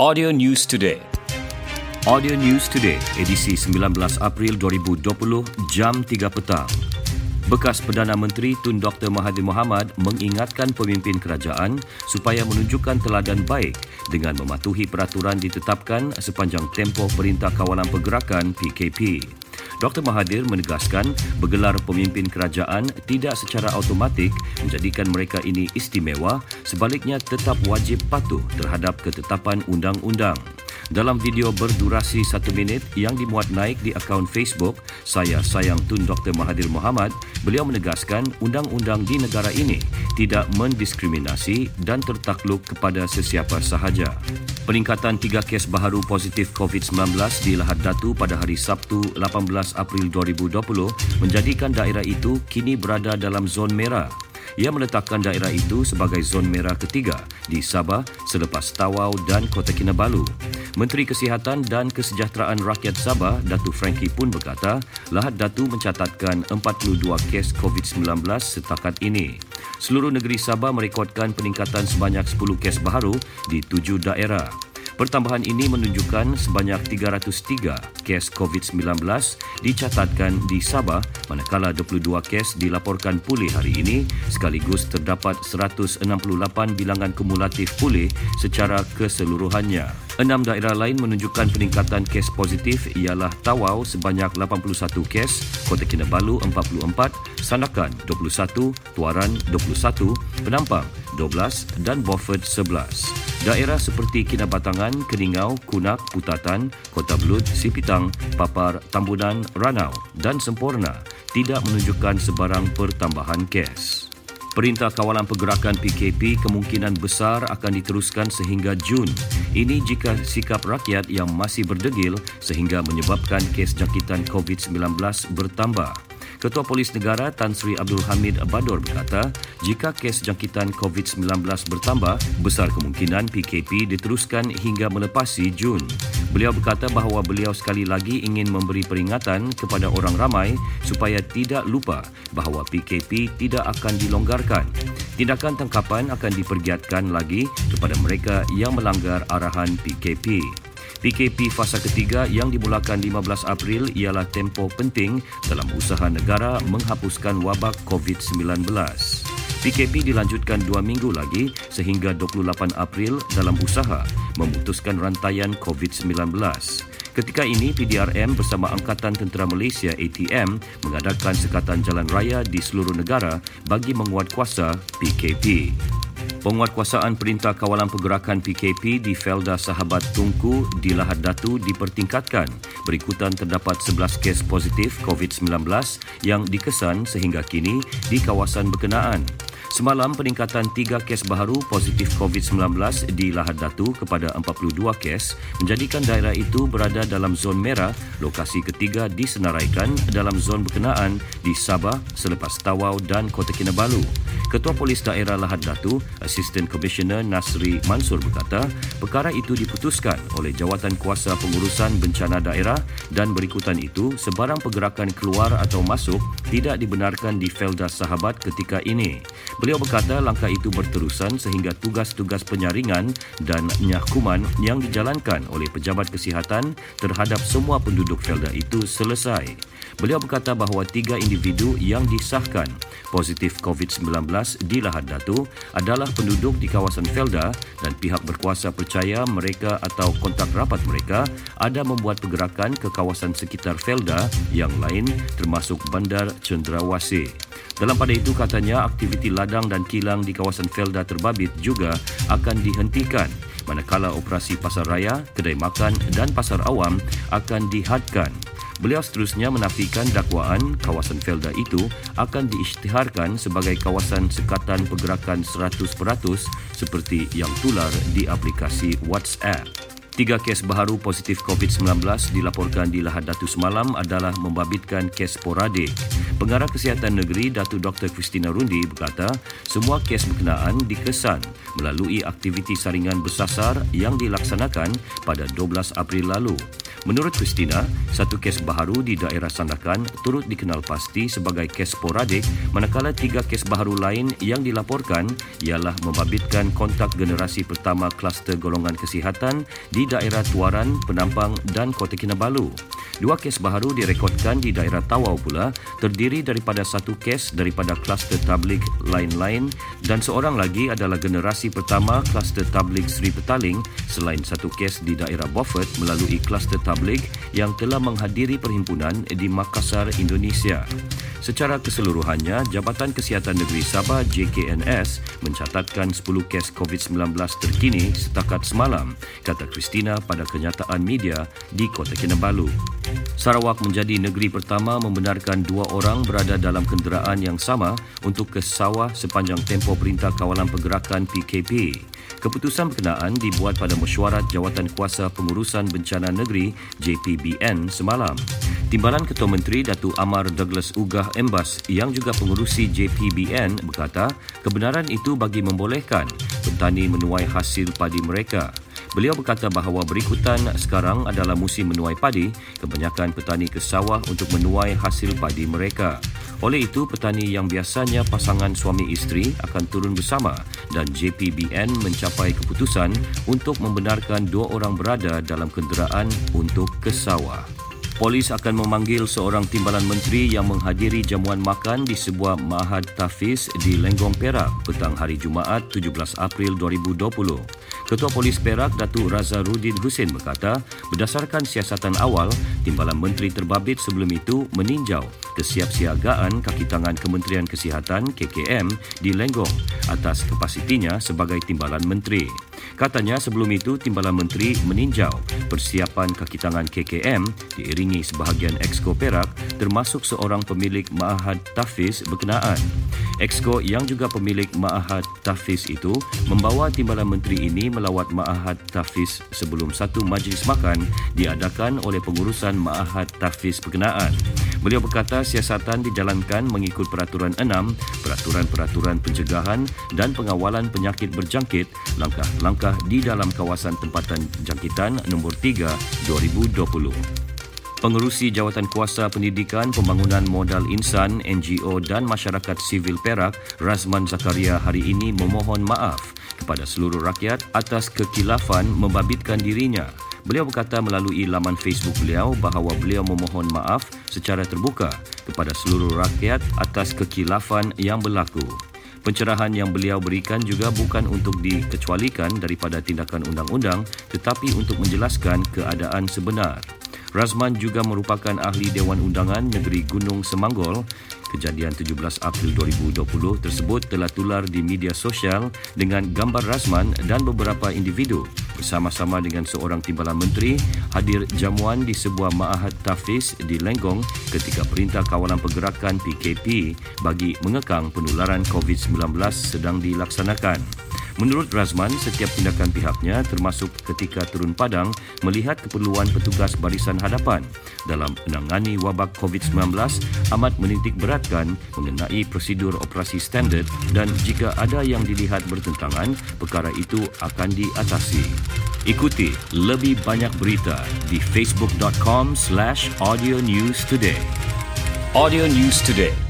Audio News Today. Audio News Today, edisi 19 April 2020, jam 3 petang. Bekas Perdana Menteri Tun Dr. Mahathir Mohamad mengingatkan pemimpin kerajaan supaya menunjukkan teladan baik dengan mematuhi peraturan ditetapkan sepanjang tempoh Perintah Kawalan Pergerakan PKP. Dr. Mahathir menegaskan bergelar pemimpin kerajaan tidak secara automatik menjadikan mereka ini istimewa, sebaliknya tetap wajib patuh terhadap ketetapan undang-undang. Dalam video berdurasi satu minit yang dimuat naik di akaun Facebook, Saya Sayang Tun Dr. Mahathir Mohamad, beliau menegaskan undang-undang di negara ini tidak mendiskriminasi dan tertakluk kepada sesiapa sahaja. Peningkatan tiga kes baharu positif COVID-19 di Lahad Datu pada hari Sabtu 18 April 2020 menjadikan daerah itu kini berada dalam zon merah ia meletakkan daerah itu sebagai zon merah ketiga di Sabah selepas Tawau dan Kota Kinabalu. Menteri Kesihatan dan Kesejahteraan Rakyat Sabah, Datu Frankie pun berkata, Lahad Datu mencatatkan 42 kes COVID-19 setakat ini. Seluruh negeri Sabah merekodkan peningkatan sebanyak 10 kes baharu di tujuh daerah. Pertambahan ini menunjukkan sebanyak 303 kes COVID-19 dicatatkan di Sabah manakala 22 kes dilaporkan pulih hari ini sekaligus terdapat 168 bilangan kumulatif pulih secara keseluruhannya. Enam daerah lain menunjukkan peningkatan kes positif ialah Tawau sebanyak 81 kes, Kota Kinabalu 44, Sandakan 21, Tuaran 21, Penampang 12 dan Beaufort 11. Daerah seperti Kinabatangan, Keningau, Kunak, Putatan, Kota Belud, Sipitang, Papar, Tambunan, Ranau dan Sempurna tidak menunjukkan sebarang pertambahan kes. Perintah Kawalan Pergerakan PKP kemungkinan besar akan diteruskan sehingga Jun. Ini jika sikap rakyat yang masih berdegil sehingga menyebabkan kes jangkitan COVID-19 bertambah. Ketua Polis Negara Tan Sri Abdul Hamid Bador berkata, jika kes jangkitan COVID-19 bertambah, besar kemungkinan PKP diteruskan hingga melepasi Jun. Beliau berkata bahawa beliau sekali lagi ingin memberi peringatan kepada orang ramai supaya tidak lupa bahawa PKP tidak akan dilonggarkan. Tindakan tangkapan akan dipergiatkan lagi kepada mereka yang melanggar arahan PKP. PKP fasa ketiga yang dimulakan 15 April ialah tempoh penting dalam usaha negara menghapuskan wabak COVID-19. PKP dilanjutkan dua minggu lagi sehingga 28 April dalam usaha memutuskan rantaian COVID-19. Ketika ini, PDRM bersama Angkatan Tentera Malaysia ATM mengadakan sekatan jalan raya di seluruh negara bagi menguatkuasa PKP. Penguatkuasaan Perintah Kawalan Pergerakan PKP di Felda Sahabat Tungku di Lahad Datu dipertingkatkan berikutan terdapat 11 kes positif COVID-19 yang dikesan sehingga kini di kawasan berkenaan. Semalam peningkatan 3 kes baharu positif COVID-19 di Lahad Datu kepada 42 kes menjadikan daerah itu berada dalam zon merah, lokasi ketiga disenaraikan dalam zon berkenaan di Sabah selepas Tawau dan Kota Kinabalu. Ketua Polis Daerah Lahad Datu, Assistant Commissioner Nasri Mansur berkata, perkara itu diputuskan oleh Jawatan Kuasa Pengurusan Bencana Daerah dan berikutan itu sebarang pergerakan keluar atau masuk tidak dibenarkan di Felda Sahabat ketika ini. Beliau berkata langkah itu berterusan sehingga tugas-tugas penyaringan dan nyakuman yang dijalankan oleh pejabat kesihatan terhadap semua penduduk Felda itu selesai. Beliau berkata bahawa tiga individu yang disahkan positif COVID-19 di Lahad Datu adalah penduduk di kawasan Felda dan pihak berkuasa percaya mereka atau kontak rapat mereka ada membuat pergerakan ke kawasan sekitar Felda yang lain termasuk Bandar Cendrawasih. Dalam pada itu katanya aktiviti ladang dan kilang di kawasan Felda terbabit juga akan dihentikan manakala operasi pasar raya, kedai makan dan pasar awam akan dihadkan. Beliau seterusnya menafikan dakwaan kawasan Felda itu akan diisytiharkan sebagai kawasan sekatan pergerakan 100% seperti yang tular di aplikasi WhatsApp. Tiga kes baharu positif COVID-19 dilaporkan di Lahad Datu semalam adalah membabitkan kes sporadik. Pengarah Kesihatan Negeri Datu Dr. Christina Rundi berkata, semua kes berkenaan dikesan melalui aktiviti saringan bersasar yang dilaksanakan pada 12 April lalu. Menurut Christina, satu kes baharu di daerah Sandakan turut dikenal pasti sebagai kes sporadik manakala tiga kes baharu lain yang dilaporkan ialah membabitkan kontak generasi pertama kluster golongan kesihatan di daerah Tuaran, Penampang dan Kota Kinabalu. Dua kes baharu direkodkan di daerah Tawau pula terdiri daripada satu kes daripada kluster tablik lain-lain dan seorang lagi adalah generasi pertama kluster tablik Sri Petaling selain satu kes di daerah Beaufort melalui kluster tablik yang telah menghadiri perhimpunan di Makassar, Indonesia. Secara keseluruhannya, Jabatan Kesihatan Negeri Sabah JKNS mencatatkan 10 kes COVID-19 terkini setakat semalam, kata Christina pada kenyataan media di Kota Kinabalu. Sarawak menjadi negeri pertama membenarkan dua orang berada dalam kenderaan yang sama untuk ke sawah sepanjang tempoh Perintah Kawalan Pergerakan PKP. Keputusan berkenaan dibuat pada mesyuarat Jawatan Kuasa Pengurusan Bencana Negeri JPBN semalam. Timbalan Ketua Menteri Datuk Amar Douglas Ugah Embas yang juga pengurusi JPBN berkata kebenaran itu bagi membolehkan petani menuai hasil padi mereka. Beliau berkata bahawa berikutan sekarang adalah musim menuai padi, kebanyakan petani ke sawah untuk menuai hasil padi mereka. Oleh itu, petani yang biasanya pasangan suami isteri akan turun bersama dan JPBN mencapai keputusan untuk membenarkan dua orang berada dalam kenderaan untuk ke sawah. Polis akan memanggil seorang timbalan menteri yang menghadiri jamuan makan di sebuah mahad tafiz di Lenggong Perak petang hari Jumaat 17 April 2020. Ketua Polis Perak Datuk Razarudin Hussein berkata, berdasarkan siasatan awal, timbalan menteri terbabit sebelum itu meninjau kesiapsiagaan kaki tangan Kementerian Kesihatan KKM di Lenggong atas kapasitinya sebagai timbalan menteri. Katanya sebelum itu Timbalan Menteri meninjau persiapan kaki tangan KKM diiringi sebahagian Exco Perak termasuk seorang pemilik Ma'ahad Tafiz berkenaan. Exco yang juga pemilik Ma'ahad Tafiz itu membawa Timbalan Menteri ini melawat Ma'ahad Tafiz sebelum satu majlis makan diadakan oleh pengurusan Ma'ahad Tafiz berkenaan. Beliau berkata siasatan dijalankan mengikut Peraturan 6, Peraturan-Peraturan Pencegahan dan Pengawalan Penyakit Berjangkit, langkah-langkah di dalam kawasan tempatan jangkitan nombor 3 2020. Pengerusi Jawatan Kuasa Pendidikan Pembangunan Modal Insan NGO dan Masyarakat Sivil Perak Razman Zakaria hari ini memohon maaf kepada seluruh rakyat atas kekilafan membabitkan dirinya. Beliau berkata melalui laman Facebook beliau bahawa beliau memohon maaf secara terbuka kepada seluruh rakyat atas kekilafan yang berlaku. Pencerahan yang beliau berikan juga bukan untuk dikecualikan daripada tindakan undang-undang tetapi untuk menjelaskan keadaan sebenar. Razman juga merupakan ahli Dewan Undangan Negeri Gunung Semanggol. Kejadian 17 April 2020 tersebut telah tular di media sosial dengan gambar Razman dan beberapa individu bersama-sama dengan seorang timbalan menteri hadir jamuan di sebuah ma'ahad tafiz di Lenggong ketika Perintah Kawalan Pergerakan PKP bagi mengekang penularan COVID-19 sedang dilaksanakan. Menurut Razman, setiap tindakan pihaknya termasuk ketika turun padang melihat keperluan petugas barisan hadapan dalam menangani wabak COVID-19 amat menitik beratkan mengenai prosedur operasi standard dan jika ada yang dilihat bertentangan, perkara itu akan diatasi. Ikuti lebih banyak berita di facebook.com slash audio news today. Audio News Today